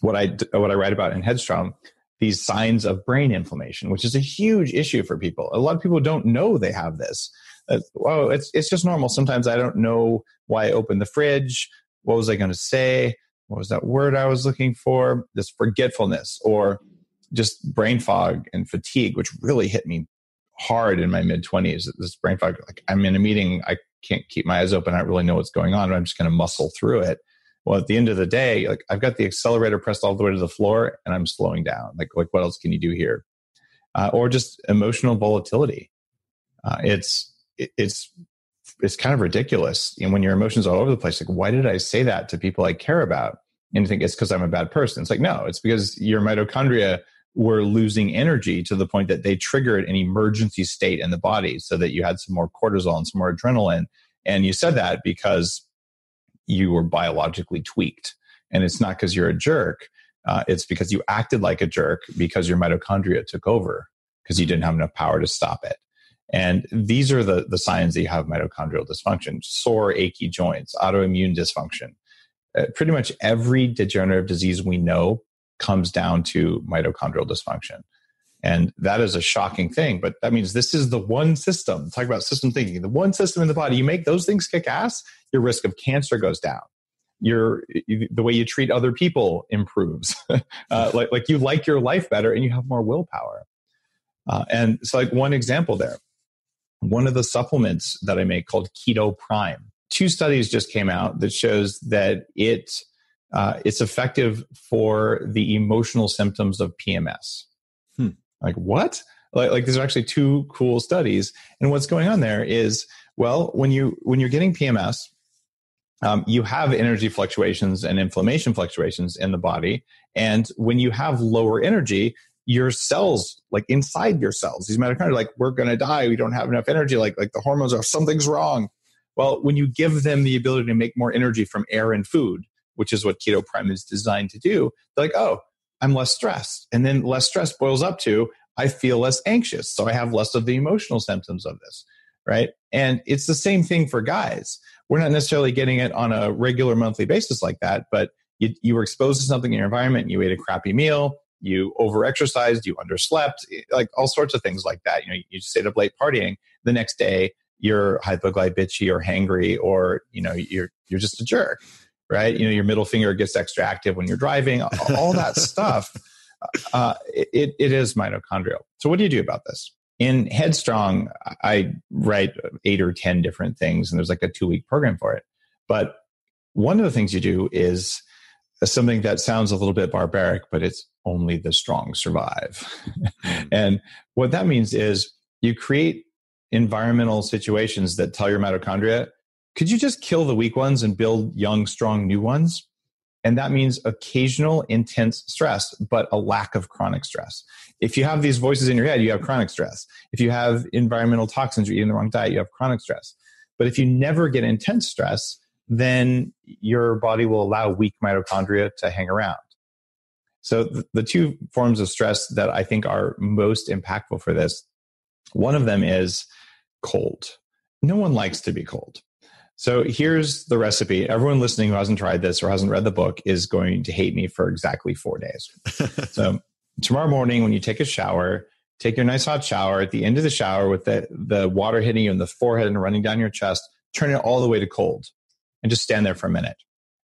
what I what I write about in Headstrong? These signs of brain inflammation, which is a huge issue for people. A lot of people don't know they have this. Uh, well, it's it's just normal. Sometimes I don't know why I opened the fridge. What was I going to say? What was that word I was looking for? This forgetfulness or just brain fog and fatigue, which really hit me hard in my mid 20s this brain fog like i'm in a meeting i can't keep my eyes open i don't really know what's going on i'm just going to muscle through it. Well at the end of the day like i've got the accelerator pressed all the way to the floor and i'm slowing down. Like like what else can you do here? Uh, or just emotional volatility. Uh, it's it, it's it's kind of ridiculous. And when your emotions are all over the place like why did i say that to people i care about? And you think it's because i'm a bad person. It's like no it's because your mitochondria were losing energy to the point that they triggered an emergency state in the body so that you had some more cortisol and some more adrenaline. And you said that because you were biologically tweaked. And it's not because you're a jerk, uh, it's because you acted like a jerk because your mitochondria took over because you didn't have enough power to stop it. And these are the, the signs that you have mitochondrial dysfunction sore, achy joints, autoimmune dysfunction. Uh, pretty much every degenerative disease we know comes down to mitochondrial dysfunction. And that is a shocking thing, but that means this is the one system. Talk about system thinking. The one system in the body, you make those things kick ass, your risk of cancer goes down. Your the way you treat other people improves. uh, like like you like your life better, and you have more willpower. Uh, and so, like one example there, one of the supplements that I make called Keto Prime. Two studies just came out that shows that it uh, it's effective for the emotional symptoms of PMS. Hmm. Like what? Like, like there's actually two cool studies, and what's going on there is well, when you when you're getting PMS, um, you have energy fluctuations and inflammation fluctuations in the body, and when you have lower energy, your cells, like inside your cells, these mitochondria, like we're going to die. We don't have enough energy. Like like the hormones are something's wrong. Well, when you give them the ability to make more energy from air and food, which is what Keto Prime is designed to do, they're like, oh, I'm less stressed. And then less stress boils up to, I feel less anxious. So I have less of the emotional symptoms of this, right? And it's the same thing for guys. We're not necessarily getting it on a regular monthly basis like that, but you, you were exposed to something in your environment, you ate a crappy meal, you overexercised, you underslept, eh, like all sorts of things like that. You know, you stayed up late partying. The next day, you're hypoglycemic or hangry, or you know, you're you're just a jerk, right? You know, your middle finger gets extra active when you're driving. All that stuff, uh, it it is mitochondrial. So, what do you do about this? In Headstrong, I write eight or ten different things, and there's like a two week program for it. But one of the things you do is something that sounds a little bit barbaric, but it's only the strong survive. Mm. and what that means is you create environmental situations that tell your mitochondria, could you just kill the weak ones and build young, strong new ones? And that means occasional intense stress, but a lack of chronic stress. If you have these voices in your head, you have chronic stress. If you have environmental toxins, you're eating the wrong diet, you have chronic stress. But if you never get intense stress, then your body will allow weak mitochondria to hang around. So the two forms of stress that I think are most impactful for this, one of them is cold. No one likes to be cold. So here's the recipe. Everyone listening who hasn't tried this or hasn't read the book is going to hate me for exactly four days. so tomorrow morning, when you take a shower, take your nice hot shower. At the end of the shower, with the, the water hitting you in the forehead and running down your chest, turn it all the way to cold and just stand there for a minute.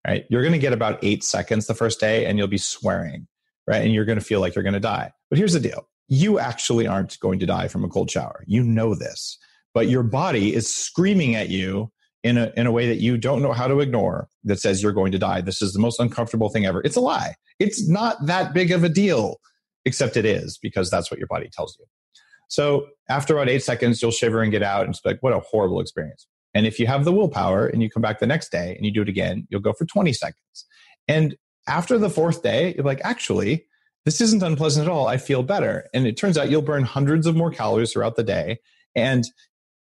Right? You're going to get about eight seconds the first day and you'll be swearing, right? And you're going to feel like you're going to die. But here's the deal. You actually aren't going to die from a cold shower. You know this, but your body is screaming at you in a, in a way that you don't know how to ignore that says you're going to die. This is the most uncomfortable thing ever. It's a lie. It's not that big of a deal, except it is because that's what your body tells you. So after about eight seconds, you'll shiver and get out and it's like, what a horrible experience. And if you have the willpower and you come back the next day and you do it again, you'll go for 20 seconds. And after the fourth day, you're like, actually, this isn't unpleasant at all. I feel better. And it turns out you'll burn hundreds of more calories throughout the day. And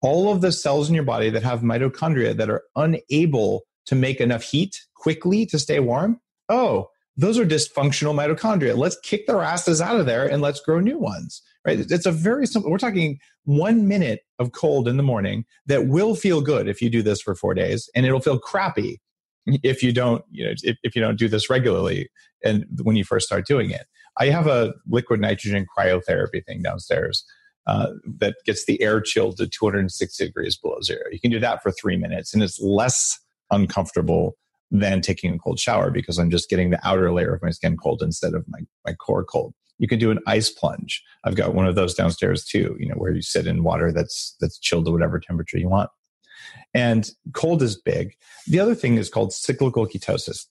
all of the cells in your body that have mitochondria that are unable to make enough heat quickly to stay warm, oh, those are dysfunctional mitochondria. Let's kick their asses out of there and let's grow new ones. Right? It's a very simple. We're talking one minute of cold in the morning that will feel good if you do this for four days, and it'll feel crappy if you don't. You know, if, if you don't do this regularly, and when you first start doing it. I have a liquid nitrogen cryotherapy thing downstairs. Uh, that gets the air chilled to 260 degrees below zero. You can do that for three minutes, and it's less uncomfortable than taking a cold shower because I'm just getting the outer layer of my skin cold instead of my, my core cold. You can do an ice plunge. I've got one of those downstairs too, you know, where you sit in water that's that's chilled to whatever temperature you want. And cold is big. The other thing is called cyclical ketosis.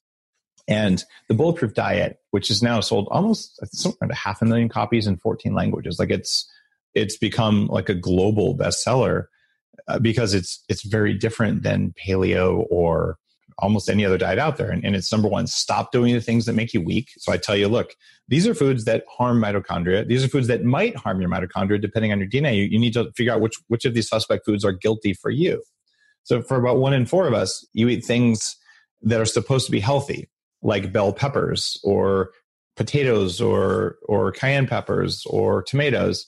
And the bulletproof diet, which is now sold almost around a half a million copies in 14 languages, like it's it's become like a global bestseller uh, because it's it's very different than paleo or almost any other diet out there. And, and, it's number one, stop doing the things that make you weak. So I tell you, look, these are foods that harm mitochondria. These are foods that might harm your mitochondria depending on your DNA. You, you need to figure out which, which of these suspect foods are guilty for you. So for about one in four of us, you eat things that are supposed to be healthy, like bell peppers or potatoes or, or cayenne peppers or tomatoes.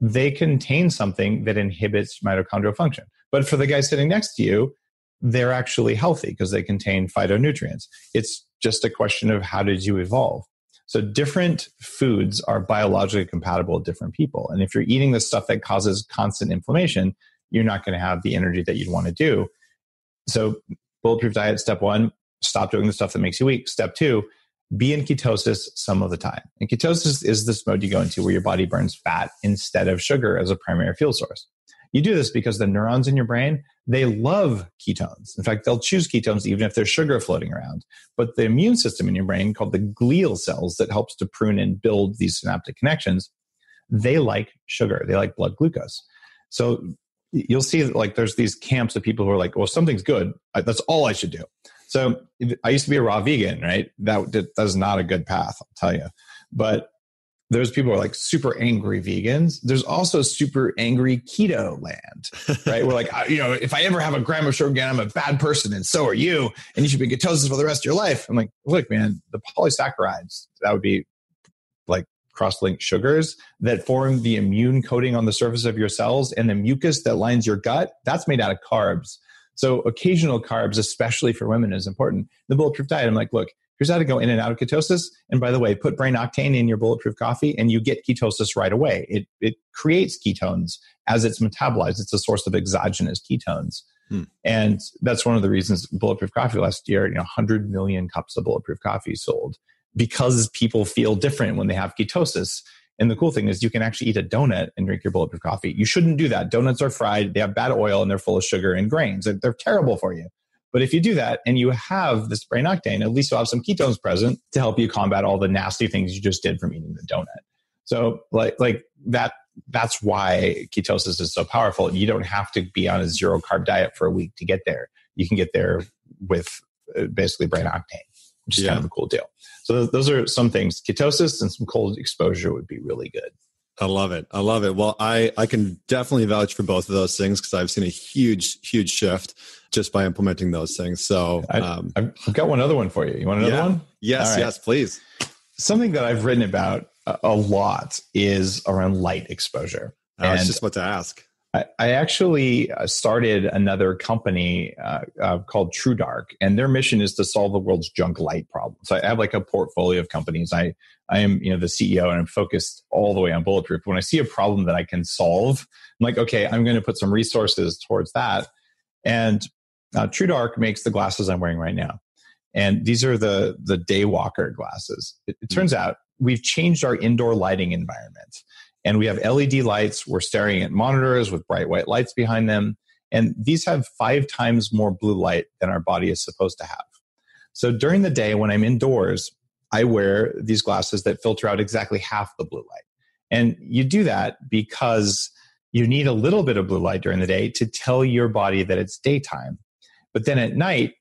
They contain something that inhibits mitochondrial function. But for the guy sitting next to you, they're actually healthy because they contain phytonutrients. It's just a question of how did you evolve? So different foods are biologically compatible with different people. And if you're eating the stuff that causes constant inflammation, you're not going to have the energy that you'd want to do. So bulletproof diet, step one, stop doing the stuff that makes you weak. Step two, be in ketosis some of the time. And ketosis is this mode you go into where your body burns fat instead of sugar as a primary fuel source. You do this because the neurons in your brain, they love ketones. In fact, they'll choose ketones even if there's sugar floating around. But the immune system in your brain, called the glial cells that helps to prune and build these synaptic connections, they like sugar. They like blood glucose. So you'll see that like there's these camps of people who are like, well, something's good. That's all I should do. So I used to be a raw vegan, right? That, that is not a good path, I'll tell you. But those people are like super angry vegans. There's also super angry keto land, right? We're like, you know, if I ever have a gram of sugar again, I'm a bad person, and so are you, and you should be ketosis for the rest of your life. I'm like, look, man, the polysaccharides that would be like cross-linked sugars that form the immune coating on the surface of your cells and the mucus that lines your gut, that's made out of carbs. So occasional carbs, especially for women, is important. The bulletproof diet, I'm like, look, here's how to go in and out of ketosis. And by the way, put brain octane in your bulletproof coffee and you get ketosis right away. It, it creates ketones as it's metabolized. It's a source of exogenous ketones. Hmm. And that's one of the reasons bulletproof coffee last year, you know, 100 million cups of bulletproof coffee sold because people feel different when they have ketosis. And the cool thing is you can actually eat a donut and drink your bulletproof coffee. You shouldn't do that. Donuts are fried, they have bad oil, and they're full of sugar and grains. They're, they're terrible for you. But if you do that and you have this brain octane, at least you'll have some ketones present to help you combat all the nasty things you just did from eating the donut. So like like that that's why ketosis is so powerful. You don't have to be on a zero carb diet for a week to get there. You can get there with uh, basically brain octane, which is yeah. kind of a cool deal. So those are some things. Ketosis and some cold exposure would be really good. I love it. I love it. Well, I, I can definitely vouch for both of those things because I've seen a huge, huge shift just by implementing those things. So um, I, have got one other one for you. You want another yeah. one? Yes, right. yes, please. Something that I've written about a lot is around light exposure. I was just about to ask. I, I actually uh, started another company uh, uh, called True Dark, and their mission is to solve the world's junk light problem. So I have like a portfolio of companies. I I am you know the CEO, and I'm focused all the way on bulletproof. When I see a problem that I can solve, I'm like, okay, I'm going to put some resources towards that. And uh, True Dark makes the glasses I'm wearing right now, and these are the the Daywalker glasses. It, it turns out we've changed our indoor lighting environment. And we have LED lights. We're staring at monitors with bright white lights behind them. And these have five times more blue light than our body is supposed to have. So during the day, when I'm indoors, I wear these glasses that filter out exactly half the blue light. And you do that because you need a little bit of blue light during the day to tell your body that it's daytime. But then at night,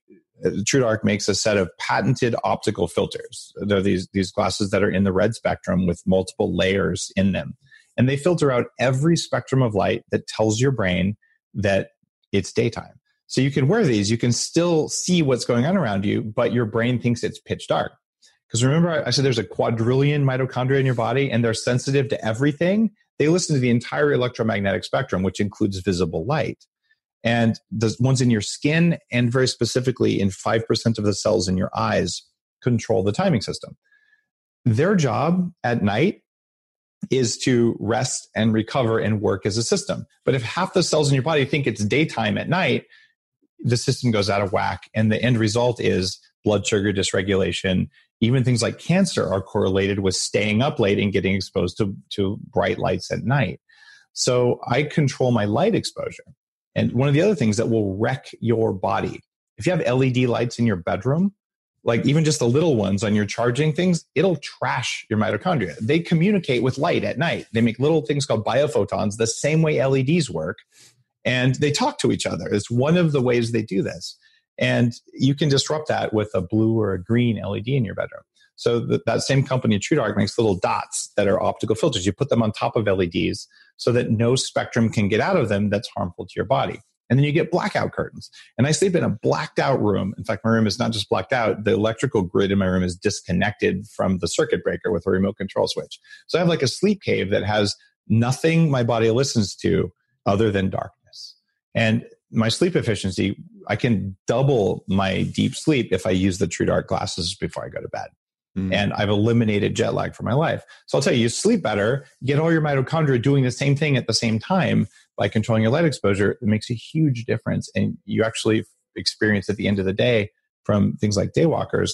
uh, TrueDark makes a set of patented optical filters. They're these, these glasses that are in the red spectrum with multiple layers in them. And they filter out every spectrum of light that tells your brain that it's daytime. So you can wear these, you can still see what's going on around you, but your brain thinks it's pitch dark. Because remember, I said there's a quadrillion mitochondria in your body and they're sensitive to everything. They listen to the entire electromagnetic spectrum, which includes visible light and the ones in your skin and very specifically in 5% of the cells in your eyes control the timing system their job at night is to rest and recover and work as a system. But if half the cells in your body think it's daytime at night the system goes out of whack and the end result is blood sugar dysregulation. Even things like cancer are correlated with staying up late and getting exposed to, to bright lights at night. So i control my light exposure. And one of the other things that will wreck your body, if you have LED lights in your bedroom, like even just the little ones on your charging things, it'll trash your mitochondria. They communicate with light at night. They make little things called biophotons, the same way LEDs work, and they talk to each other. It's one of the ways they do this. And you can disrupt that with a blue or a green LED in your bedroom. So that same company, TrueDark, makes little dots that are optical filters. You put them on top of LEDs so that no spectrum can get out of them that's harmful to your body. And then you get blackout curtains. And I sleep in a blacked out room. In fact, my room is not just blacked out, the electrical grid in my room is disconnected from the circuit breaker with a remote control switch. So I have like a sleep cave that has nothing my body listens to other than darkness. And my sleep efficiency, I can double my deep sleep if I use the True Dark glasses before I go to bed. Mm. And I've eliminated jet lag from my life. So I'll tell you, you sleep better, get all your mitochondria doing the same thing at the same time by controlling your light exposure. It makes a huge difference. And you actually experience at the end of the day from things like daywalkers,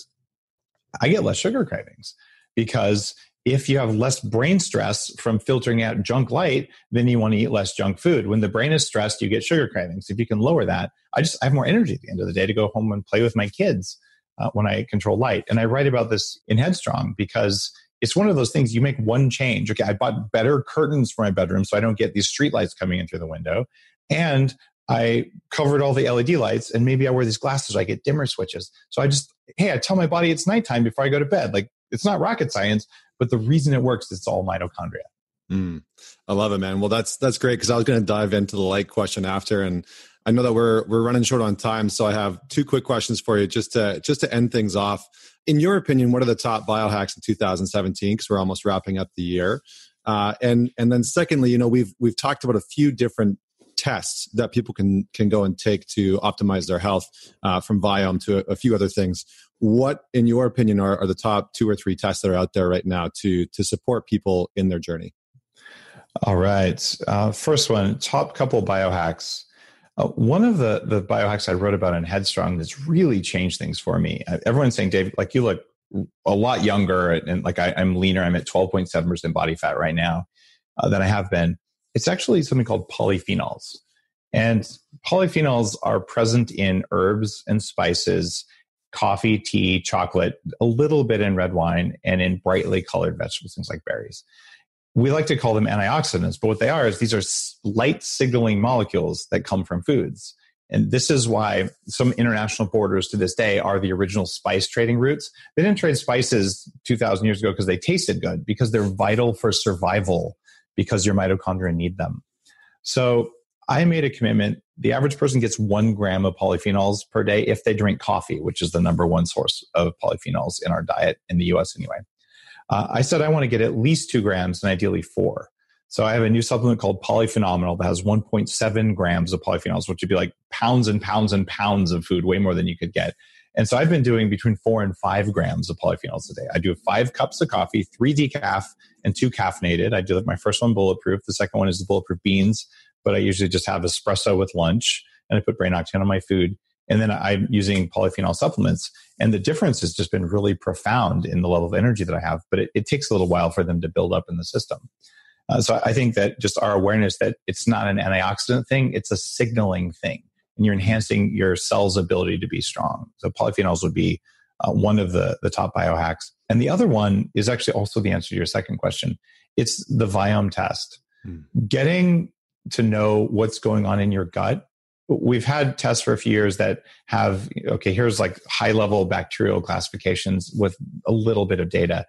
I get less sugar cravings because if you have less brain stress from filtering out junk light, then you want to eat less junk food. When the brain is stressed, you get sugar cravings. If you can lower that, I just I have more energy at the end of the day to go home and play with my kids uh, when I control light. And I write about this in Headstrong because it's one of those things you make one change. Okay, I bought better curtains for my bedroom so I don't get these street lights coming in through the window. And I covered all the LED lights and maybe I wear these glasses, I get dimmer switches. So I just, hey, I tell my body it's nighttime before I go to bed. Like it's not rocket science, but the reason it works, it's all mitochondria. Mm, I love it, man. Well, that's that's great because I was going to dive into the light question after, and I know that we're we're running short on time, so I have two quick questions for you just to just to end things off. In your opinion, what are the top biohacks in 2017? Because we're almost wrapping up the year. Uh, and and then secondly, you know, we've we've talked about a few different tests that people can can go and take to optimize their health uh, from Viome to a, a, few other things. What, in your opinion, are, are the top two or three tests that are out there right now to to support people in their journey? All right. Uh, first one, top couple biohacks. Uh, one of the the biohacks I wrote about in Headstrong that's really changed things for me. Uh, everyone's saying, Dave, like you look a lot younger and, like I, am leaner. I'm at 12.7% body fat right now uh, than I have been. It's actually something called polyphenols. And polyphenols are present in herbs and spices, coffee, tea, chocolate, a little bit in red wine, and in brightly colored vegetables, things like berries we like to call them antioxidants, but what they are is these are light signaling molecules that come from foods. And this is why some international borders to this day are the original spice trading routes. They didn't trade spices 2000 years ago because they tasted good, because they're vital for survival, because your mitochondria need them. So I made a commitment. The average person gets one gram of polyphenols per day if they drink coffee, which is the number one source of polyphenols in our diet in the US anyway. Uh, I said I want to get at least two grams and ideally four. So I have a new supplement called Polyphenomenal that has 1.7 grams of polyphenols, which would be like pounds and pounds and pounds of food, way more than you could get. And so I've been doing between four and five grams of polyphenols a day. I do five cups of coffee, three decaf and two caffeinated. I do like my first one bulletproof. The second one is the bulletproof beans, but I usually just have espresso with lunch and I put brain octane on my food. And then I'm using polyphenol supplements. And the difference has just been really profound in the level of energy that I have, but it, it takes a little while for them to build up in the system. Uh, so I think that just our awareness that it's not an antioxidant thing, it's a signaling thing. And you're enhancing your cell's ability to be strong. So polyphenols would be uh, one of the, the top biohacks. And the other one is actually also the answer to your second question. It's the Viome test. Hmm. Getting to know what's going on in your gut we've had tests for a few years that have okay here's like high level bacterial classifications with a little bit of data.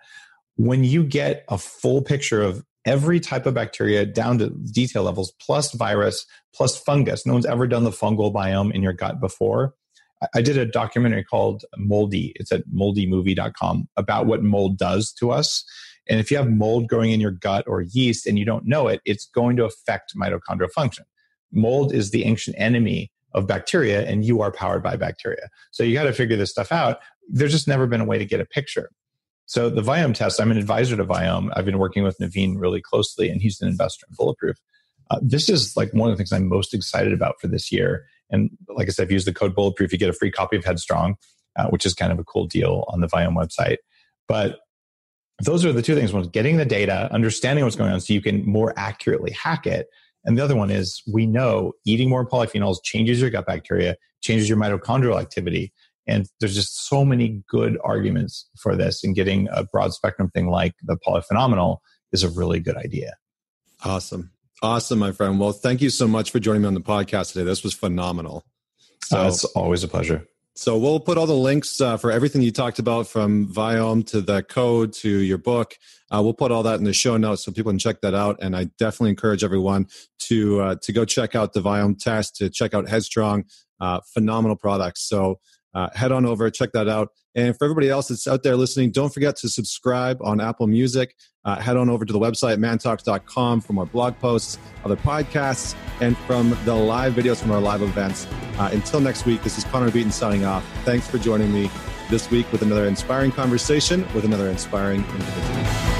When you get a full picture of every type of bacteria down to detail levels plus virus plus fungus no one's ever done the fungal biome in your gut before. I did a documentary called moldy. It's at moldymovie.com about what mold does to us. And if you have mold growing in your gut or yeast and you don't know it it's going to affect mitochondrial function mold is the ancient enemy of bacteria and you are powered by bacteria. So you got to figure this stuff out. There's just never been a way to get a picture. So the Viome test, I'm an advisor to Viome. I've been working with Naveen really closely and he's an investor in Bulletproof. Uh, this is like one of the things I'm most excited about for this year. And like I said, if you use the code Bulletproof, you get a free copy of Headstrong, uh, which is kind of a cool deal on the Viome website. But those are the two things. One getting the data, understanding what's going on so you can more accurately hack it. And the other one is we know eating more polyphenols changes your gut bacteria, changes your mitochondrial activity. And there's just so many good arguments for this. And getting a broad spectrum thing like the polyphenomenal is a really good idea. Awesome. Awesome, my friend. Well, thank you so much for joining me on the podcast today. This was phenomenal. So, uh, it's always a pleasure. So we'll put all the links uh, for everything you talked about from Viome to the code to your book. Uh, we'll put all that in the show notes so people can check that out. And I definitely encourage everyone to uh, to go check out the Viome test, to check out Headstrong, uh, phenomenal products. So uh, head on over, check that out. And for everybody else that's out there listening, don't forget to subscribe on Apple Music. Uh, head on over to the website, mantalks.com, for more blog posts, other podcasts, and from the live videos from our live events. Uh, until next week, this is Connor Beaton signing off. Thanks for joining me this week with another inspiring conversation with another inspiring individual.